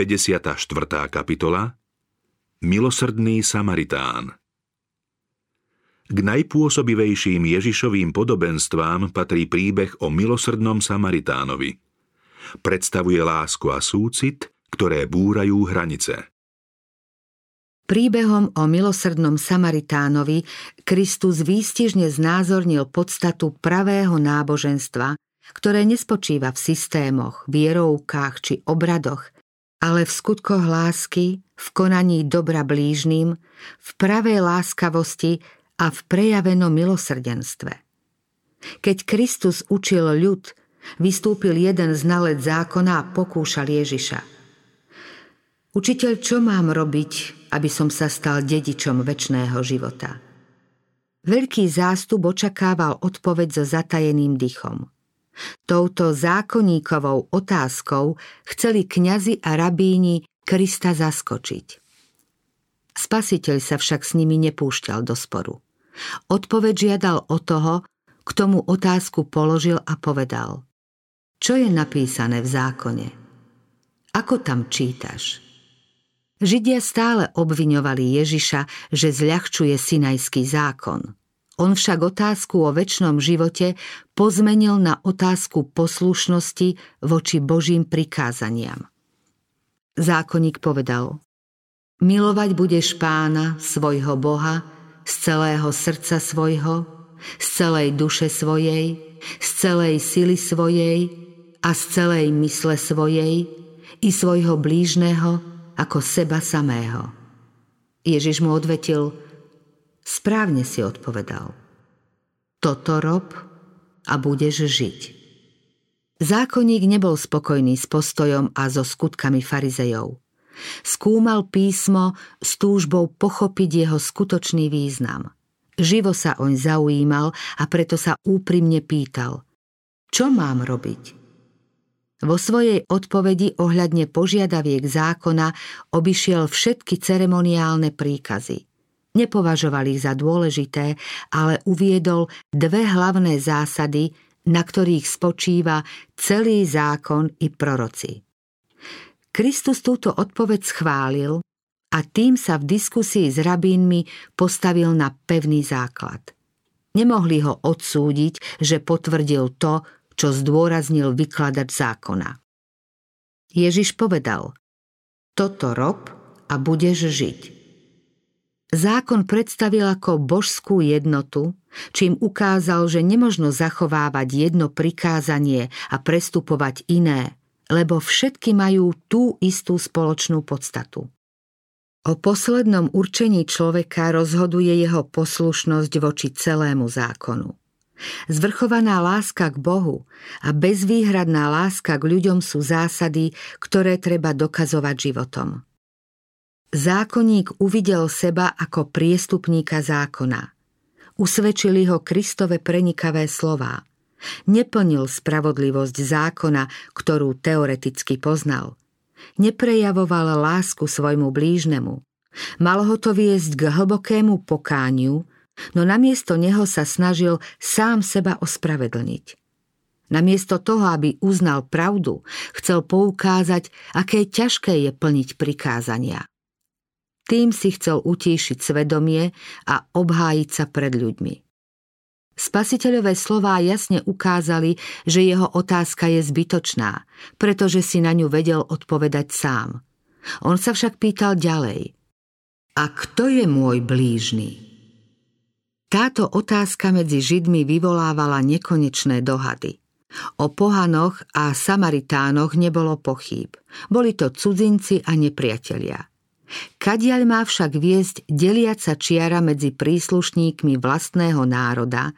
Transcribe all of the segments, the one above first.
54. kapitola Milosrdný Samaritán K najpôsobivejším Ježišovým podobenstvám patrí príbeh o milosrdnom Samaritánovi. Predstavuje lásku a súcit, ktoré búrajú hranice. Príbehom o milosrdnom Samaritánovi Kristus výstižne znázornil podstatu pravého náboženstva, ktoré nespočíva v systémoch, vierovkách či obradoch, ale v skutkoch lásky, v konaní dobra blížným, v pravej láskavosti a v prejavenom milosrdenstve. Keď Kristus učil ľud, vystúpil jeden znalec zákona a pokúšal Ježiša. Učiteľ, čo mám robiť, aby som sa stal dedičom väčšného života? Veľký zástup očakával odpoveď so zatajeným dychom – Touto zákonníkovou otázkou chceli kňazi a rabíni Krista zaskočiť. Spasiteľ sa však s nimi nepúšťal do sporu. Odpoveď žiadal o toho, k tomu otázku položil a povedal Čo je napísané v zákone? Ako tam čítaš? Židia stále obviňovali Ježiša, že zľahčuje Sinajský zákon – on však otázku o väčšnom živote pozmenil na otázku poslušnosti voči Božím prikázaniam. Zákonník povedal, milovať budeš pána, svojho Boha, z celého srdca svojho, z celej duše svojej, z celej sily svojej a z celej mysle svojej i svojho blížneho ako seba samého. Ježiš mu odvetil, Správne si odpovedal. Toto rob a budeš žiť. Zákonník nebol spokojný s postojom a so skutkami farizejov. Skúmal písmo s túžbou pochopiť jeho skutočný význam. Živo sa oň zaujímal a preto sa úprimne pýtal. Čo mám robiť? Vo svojej odpovedi ohľadne požiadaviek zákona obišiel všetky ceremoniálne príkazy – Nepovažoval ich za dôležité, ale uviedol dve hlavné zásady, na ktorých spočíva celý zákon i proroci. Kristus túto odpoveď schválil a tým sa v diskusii s rabínmi postavil na pevný základ. Nemohli ho odsúdiť, že potvrdil to, čo zdôraznil vykladač zákona. Ježiš povedal, toto rob a budeš žiť. Zákon predstavil ako božskú jednotu, čím ukázal, že nemožno zachovávať jedno prikázanie a prestupovať iné, lebo všetky majú tú istú spoločnú podstatu. O poslednom určení človeka rozhoduje jeho poslušnosť voči celému zákonu. Zvrchovaná láska k Bohu a bezvýhradná láska k ľuďom sú zásady, ktoré treba dokazovať životom. Zákonník uvidel seba ako priestupníka zákona. Usvedčili ho Kristove prenikavé slová. Neplnil spravodlivosť zákona, ktorú teoreticky poznal. Neprejavoval lásku svojmu blížnemu. Mal ho to viesť k hlbokému pokániu, no namiesto neho sa snažil sám seba ospravedlniť. Namiesto toho, aby uznal pravdu, chcel poukázať, aké ťažké je plniť prikázania. Tým si chcel utíšiť svedomie a obhájiť sa pred ľuďmi. Spasiteľové slová jasne ukázali, že jeho otázka je zbytočná, pretože si na ňu vedel odpovedať sám. On sa však pýtal ďalej. A kto je môj blížny? Táto otázka medzi Židmi vyvolávala nekonečné dohady. O pohanoch a Samaritánoch nebolo pochýb. Boli to cudzinci a nepriatelia. Kadiaľ má však viesť deliaca čiara medzi príslušníkmi vlastného národa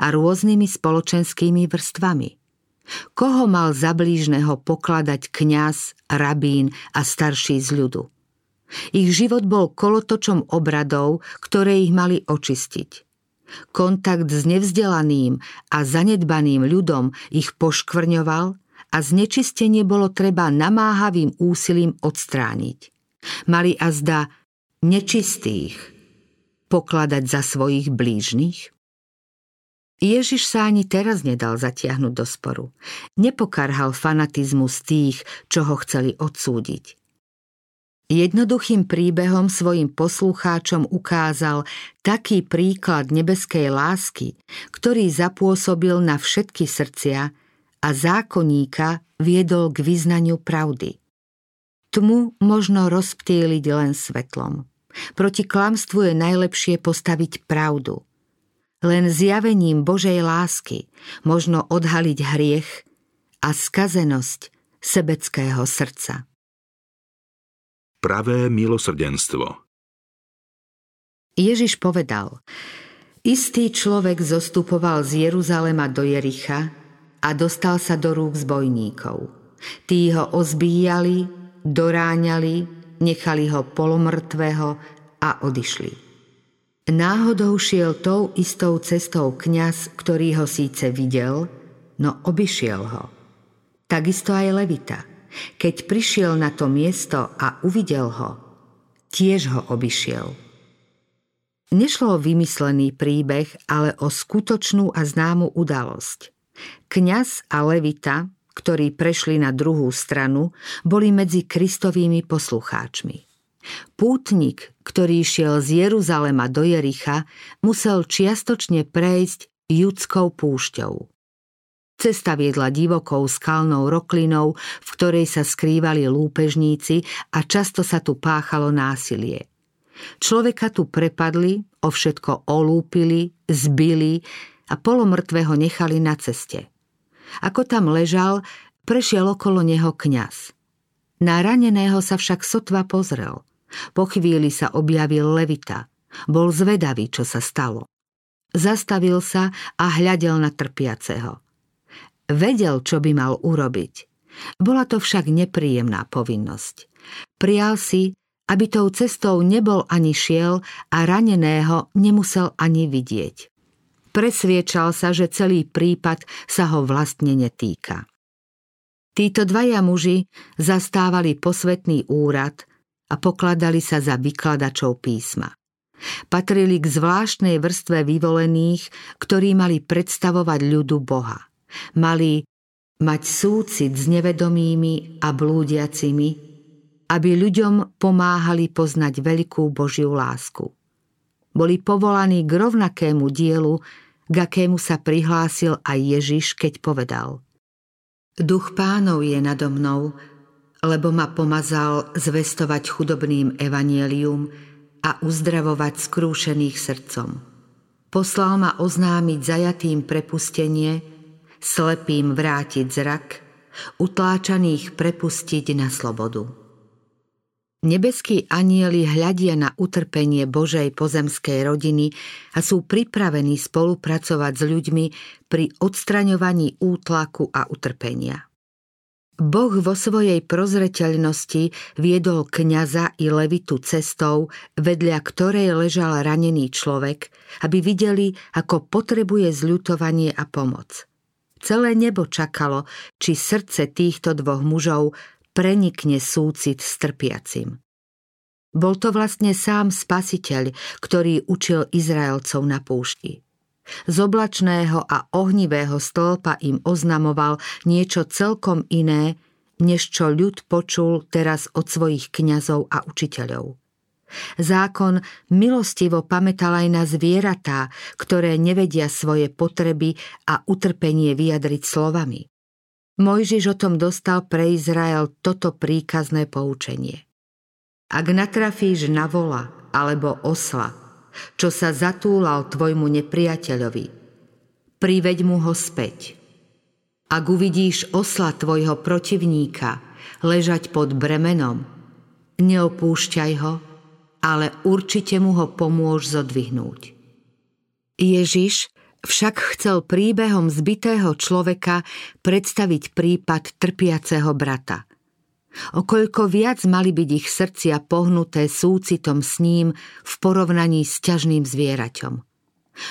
a rôznymi spoločenskými vrstvami. Koho mal za blížneho pokladať kňaz, rabín a starší z ľudu? Ich život bol kolotočom obradov, ktoré ich mali očistiť. Kontakt s nevzdelaným a zanedbaným ľudom ich poškvrňoval a znečistenie bolo treba namáhavým úsilím odstrániť. Mali azda nečistých pokladať za svojich blížnych? Ježiš sa ani teraz nedal zatiahnuť do sporu. Nepokarhal fanatizmus tých, čo ho chceli odsúdiť. Jednoduchým príbehom svojim poslucháčom ukázal taký príklad nebeskej lásky, ktorý zapôsobil na všetky srdcia a zákonníka viedol k vyznaniu pravdy. Tmu možno rozptýliť len svetlom. Proti klamstvu je najlepšie postaviť pravdu. Len zjavením Božej lásky možno odhaliť hriech a skazenosť sebeckého srdca pravé milosrdenstvo. Ježiš povedal, istý človek zostupoval z Jeruzalema do Jericha a dostal sa do rúk zbojníkov. Tí ho ozbíjali, doráňali, nechali ho polomrtvého a odišli. Náhodou šiel tou istou cestou kňaz, ktorý ho síce videl, no obišiel ho. Takisto aj Levita – keď prišiel na to miesto a uvidel ho, tiež ho obišiel. Nešlo o vymyslený príbeh, ale o skutočnú a známu udalosť. Kňaz a levita, ktorí prešli na druhú stranu, boli medzi Kristovými poslucháčmi. Pútnik, ktorý šiel z Jeruzalema do Jericha, musel čiastočne prejsť judskou púšťou. Cesta viedla divokou skalnou roklinou, v ktorej sa skrývali lúpežníci a často sa tu páchalo násilie. Človeka tu prepadli, o všetko olúpili, zbili a polomrtvého nechali na ceste. Ako tam ležal, prešiel okolo neho kňaz. Na raneného sa však sotva pozrel. Po chvíli sa objavil Levita. Bol zvedavý, čo sa stalo. Zastavil sa a hľadel na trpiaceho. Vedel, čo by mal urobiť. Bola to však nepríjemná povinnosť. Prial si, aby tou cestou nebol ani šiel a raneného nemusel ani vidieť. Presviečal sa, že celý prípad sa ho vlastne netýka. Títo dvaja muži zastávali posvetný úrad a pokladali sa za vykladačov písma. Patrili k zvláštnej vrstve vyvolených, ktorí mali predstavovať ľudu Boha. Mali mať súcit s nevedomými a blúdiacimi, aby ľuďom pomáhali poznať veľkú Božiu lásku. Boli povolaní k rovnakému dielu, k akému sa prihlásil aj Ježiš, keď povedal Duch pánov je nado mnou, lebo ma pomazal zvestovať chudobným evanielium a uzdravovať skrúšených srdcom. Poslal ma oznámiť zajatým prepustenie, slepým vrátiť zrak, utláčaných prepustiť na slobodu. Nebeskí anieli hľadia na utrpenie Božej pozemskej rodiny a sú pripravení spolupracovať s ľuďmi pri odstraňovaní útlaku a utrpenia. Boh vo svojej prozreteľnosti viedol kňaza i levitu cestou, vedľa ktorej ležal ranený človek, aby videli, ako potrebuje zľutovanie a pomoc. Celé nebo čakalo, či srdce týchto dvoch mužov prenikne súcit s trpiacim. Bol to vlastne sám spasiteľ, ktorý učil Izraelcov na púšti. Z oblačného a ohnivého stĺpa im oznamoval niečo celkom iné, než čo ľud počul teraz od svojich kňazov a učiteľov. Zákon milostivo pamätal aj na zvieratá, ktoré nevedia svoje potreby a utrpenie vyjadriť slovami. Mojžiš o tom dostal pre Izrael toto príkazné poučenie. Ak natrafíš na vola alebo osla, čo sa zatúlal tvojmu nepriateľovi, priveď mu ho späť. Ak uvidíš osla tvojho protivníka ležať pod bremenom, neopúšťaj ho, ale určite mu ho pomôž zodvihnúť. Ježiš však chcel príbehom zbitého človeka predstaviť prípad trpiaceho brata. Okoľko viac mali byť ich srdcia pohnuté súcitom s ním v porovnaní s ťažným zvieraťom.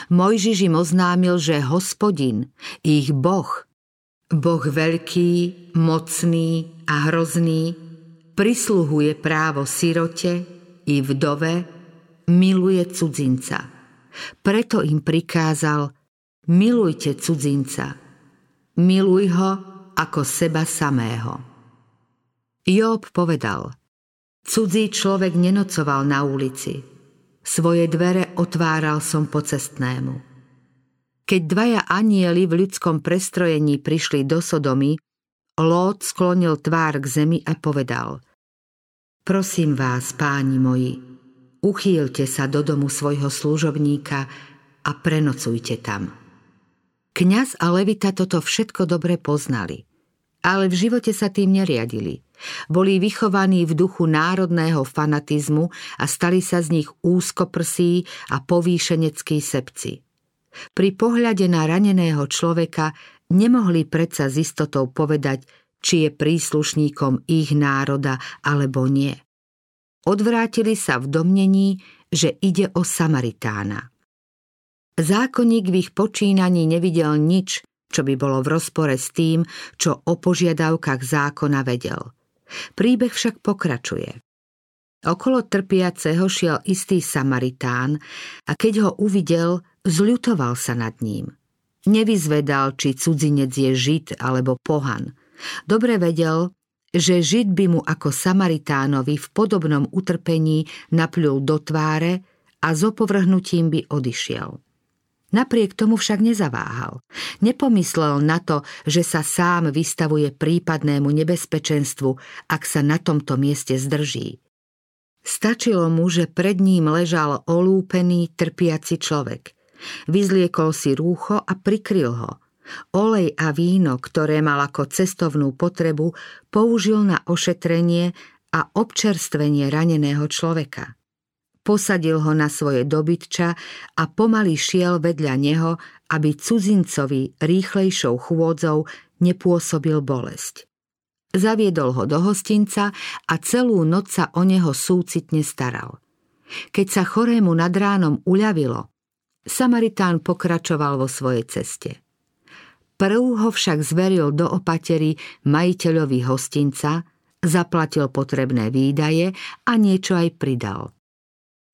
Mojžiš im oznámil, že hospodin, ich boh, boh veľký, mocný a hrozný, prisluhuje právo sirote, i vdove miluje cudzinca. Preto im prikázal, milujte cudzinca, miluj ho ako seba samého. Job povedal, Cudzí človek nenocoval na ulici. Svoje dvere otváral som po cestnému. Keď dvaja anieli v ľudskom prestrojení prišli do Sodomy, Lót sklonil tvár k zemi a povedal Prosím vás, páni moji, uchýlte sa do domu svojho služobníka a prenocujte tam. Kňaz a Levita toto všetko dobre poznali, ale v živote sa tým neriadili. Boli vychovaní v duchu národného fanatizmu a stali sa z nich úzkoprsí a povýšeneckí sebci. Pri pohľade na raneného človeka nemohli predsa s istotou povedať, či je príslušníkom ich národa alebo nie. Odvrátili sa v domnení, že ide o Samaritána. Zákonník v ich počínaní nevidel nič, čo by bolo v rozpore s tým, čo o požiadavkách zákona vedel – Príbeh však pokračuje. Okolo trpiaceho šiel istý Samaritán a keď ho uvidel, zľutoval sa nad ním. Nevyzvedal, či cudzinec je Žid alebo pohan. Dobre vedel, že Žid by mu ako Samaritánovi v podobnom utrpení napľul do tváre a s opovrhnutím by odišiel. Napriek tomu však nezaváhal. Nepomyslel na to, že sa sám vystavuje prípadnému nebezpečenstvu, ak sa na tomto mieste zdrží. Stačilo mu, že pred ním ležal olúpený, trpiaci človek. Vyzliekol si rúcho a prikryl ho. Olej a víno, ktoré mal ako cestovnú potrebu, použil na ošetrenie a občerstvenie raneného človeka posadil ho na svoje dobytča a pomaly šiel vedľa neho, aby cudzincovi rýchlejšou chôdzou nepôsobil bolesť. Zaviedol ho do hostinca a celú noc sa o neho súcitne staral. Keď sa chorému nad ránom uľavilo, Samaritán pokračoval vo svojej ceste. Prv ho však zveril do opatery majiteľovi hostinca, zaplatil potrebné výdaje a niečo aj pridal.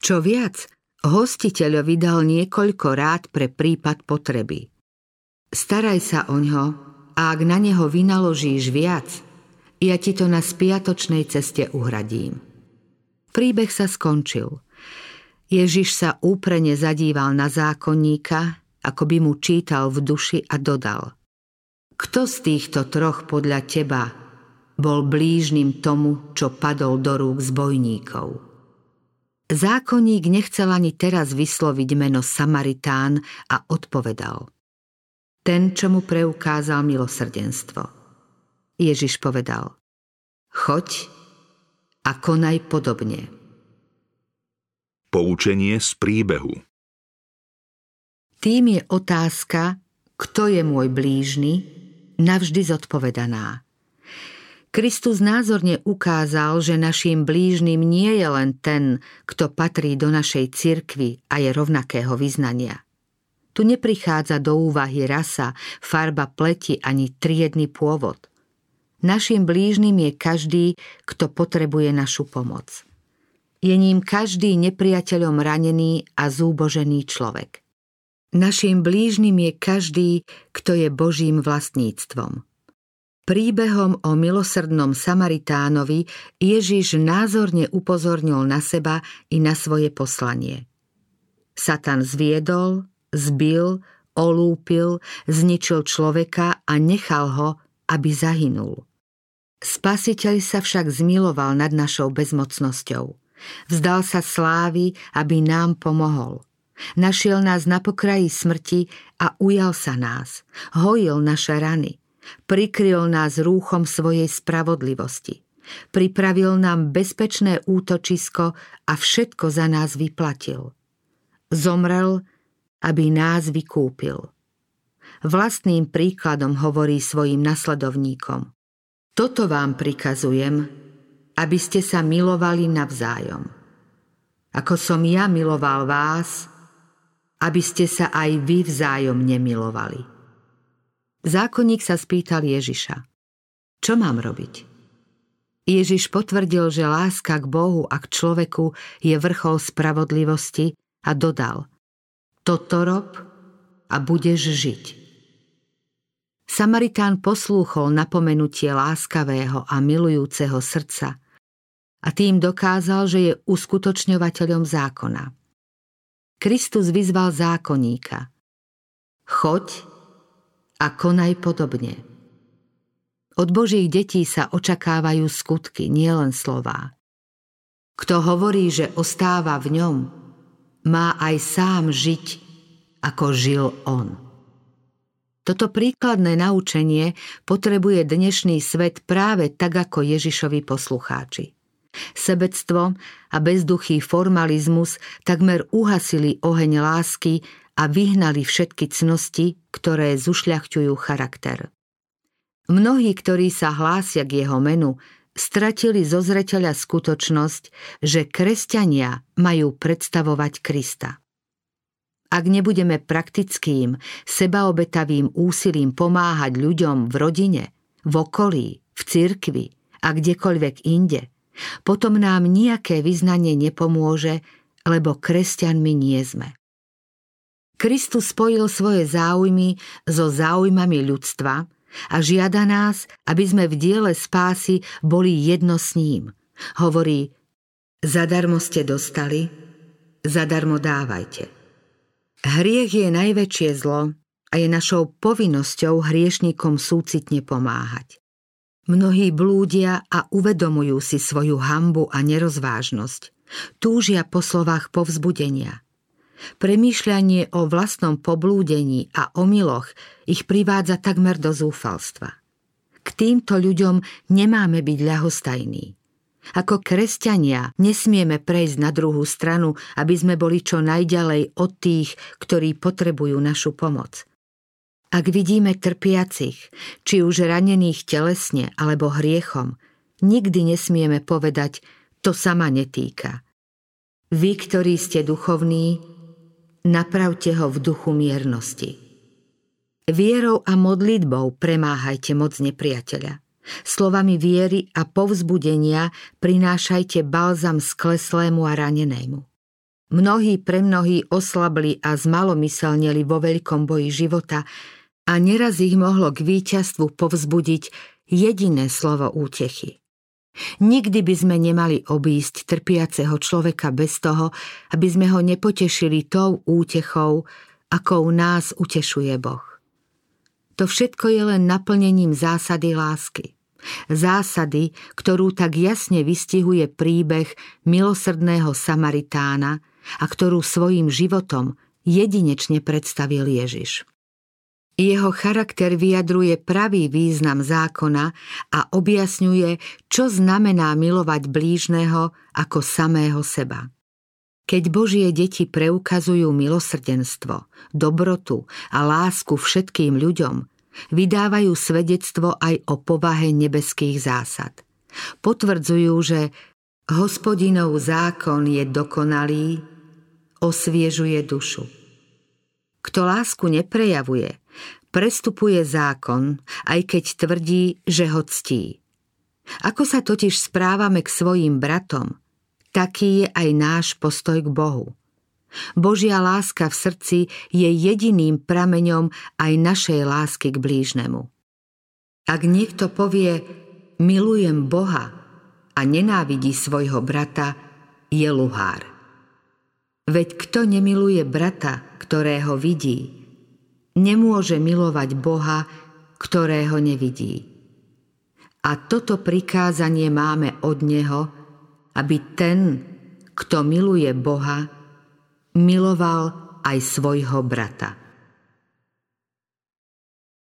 Čo viac, hostiteľovi dal niekoľko rád pre prípad potreby. Staraj sa o ňo a ak na neho vynaložíš viac, ja ti to na spiatočnej ceste uhradím. Príbeh sa skončil. Ježiš sa úprene zadíval na zákonníka, ako by mu čítal v duši a dodal. Kto z týchto troch podľa teba bol blížnym tomu, čo padol do rúk zbojníkov? Zákonník nechcel ani teraz vysloviť meno Samaritán a odpovedal. Ten, čo mu preukázal milosrdenstvo. Ježiš povedal. Choď a konaj podobne. Poučenie z príbehu Tým je otázka, kto je môj blížny, navždy zodpovedaná. Kristus názorne ukázal, že našim blížnym nie je len ten, kto patrí do našej cirkvy a je rovnakého vyznania. Tu neprichádza do úvahy rasa, farba pleti ani triedny pôvod. Našim blížnym je každý, kto potrebuje našu pomoc. Je ním každý nepriateľom ranený a zúbožený človek. Našim blížnym je každý, kto je Božím vlastníctvom – Príbehom o milosrdnom Samaritánovi Ježiš názorne upozornil na seba i na svoje poslanie. Satan zviedol, zbil, olúpil, zničil človeka a nechal ho, aby zahynul. Spasiteľ sa však zmiloval nad našou bezmocnosťou. Vzdal sa slávy, aby nám pomohol. Našiel nás na pokraji smrti a ujal sa nás. Hojil naše rany prikryl nás rúchom svojej spravodlivosti. Pripravil nám bezpečné útočisko a všetko za nás vyplatil. Zomrel, aby nás vykúpil. Vlastným príkladom hovorí svojim nasledovníkom. Toto vám prikazujem, aby ste sa milovali navzájom. Ako som ja miloval vás, aby ste sa aj vy vzájom nemilovali. Zákonník sa spýtal Ježiša. Čo mám robiť? Ježiš potvrdil, že láska k Bohu a k človeku je vrchol spravodlivosti a dodal Toto rob a budeš žiť. Samaritán poslúchol napomenutie láskavého a milujúceho srdca a tým dokázal, že je uskutočňovateľom zákona. Kristus vyzval zákonníka. Choď a konaj podobne. Od Božích detí sa očakávajú skutky, nielen slová. Kto hovorí, že ostáva v ňom, má aj sám žiť, ako žil on. Toto príkladné naučenie potrebuje dnešný svet práve tak ako Ježišovi poslucháči. Sebectvo a bezduchý formalizmus takmer uhasili oheň lásky a vyhnali všetky cnosti, ktoré zušľachťujú charakter. Mnohí, ktorí sa hlásia k jeho menu, stratili zo zreteľa skutočnosť, že kresťania majú predstavovať Krista. Ak nebudeme praktickým, sebaobetavým úsilím pomáhať ľuďom v rodine, v okolí, v cirkvi a kdekoľvek inde, potom nám nejaké vyznanie nepomôže, lebo kresťanmi nie sme. Kristus spojil svoje záujmy so záujmami ľudstva a žiada nás, aby sme v diele spásy boli jedno s ním. Hovorí, zadarmo ste dostali, zadarmo dávajte. Hriech je najväčšie zlo a je našou povinnosťou hriešnikom súcitne pomáhať. Mnohí blúdia a uvedomujú si svoju hambu a nerozvážnosť. Túžia po slovách povzbudenia. Premýšľanie o vlastnom poblúdení a omyloch ich privádza takmer do zúfalstva. K týmto ľuďom nemáme byť ľahostajní. Ako kresťania nesmieme prejsť na druhú stranu, aby sme boli čo najďalej od tých, ktorí potrebujú našu pomoc – ak vidíme trpiacich, či už ranených telesne alebo hriechom, nikdy nesmieme povedať, to sa ma netýka. Vy, ktorí ste duchovní, napravte ho v duchu miernosti. Vierou a modlitbou premáhajte moc nepriateľa. Slovami viery a povzbudenia prinášajte balzam skleslému a ranenému. Mnohí pre mnohí oslabli a zmalomyselneli vo veľkom boji života, a neraz ich mohlo k víťazstvu povzbudiť jediné slovo útechy. Nikdy by sme nemali obísť trpiaceho človeka bez toho, aby sme ho nepotešili tou útechou, akou nás utešuje Boh. To všetko je len naplnením zásady lásky. Zásady, ktorú tak jasne vystihuje príbeh milosrdného Samaritána a ktorú svojim životom jedinečne predstavil Ježiš. Jeho charakter vyjadruje pravý význam zákona a objasňuje, čo znamená milovať blížneho ako samého seba. Keď Božie deti preukazujú milosrdenstvo, dobrotu a lásku všetkým ľuďom, vydávajú svedectvo aj o povahe nebeských zásad. Potvrdzujú, že hospodinov zákon je dokonalý, osviežuje dušu. Kto lásku neprejavuje, prestupuje zákon, aj keď tvrdí, že ho ctí. Ako sa totiž správame k svojim bratom, taký je aj náš postoj k Bohu. Božia láska v srdci je jediným prameňom aj našej lásky k blížnemu. Ak niekto povie, milujem Boha a nenávidí svojho brata, je luhár. Veď kto nemiluje brata, ktorého vidí, nemôže milovať Boha, ktorého nevidí. A toto prikázanie máme od Neho, aby ten, kto miluje Boha, miloval aj svojho brata.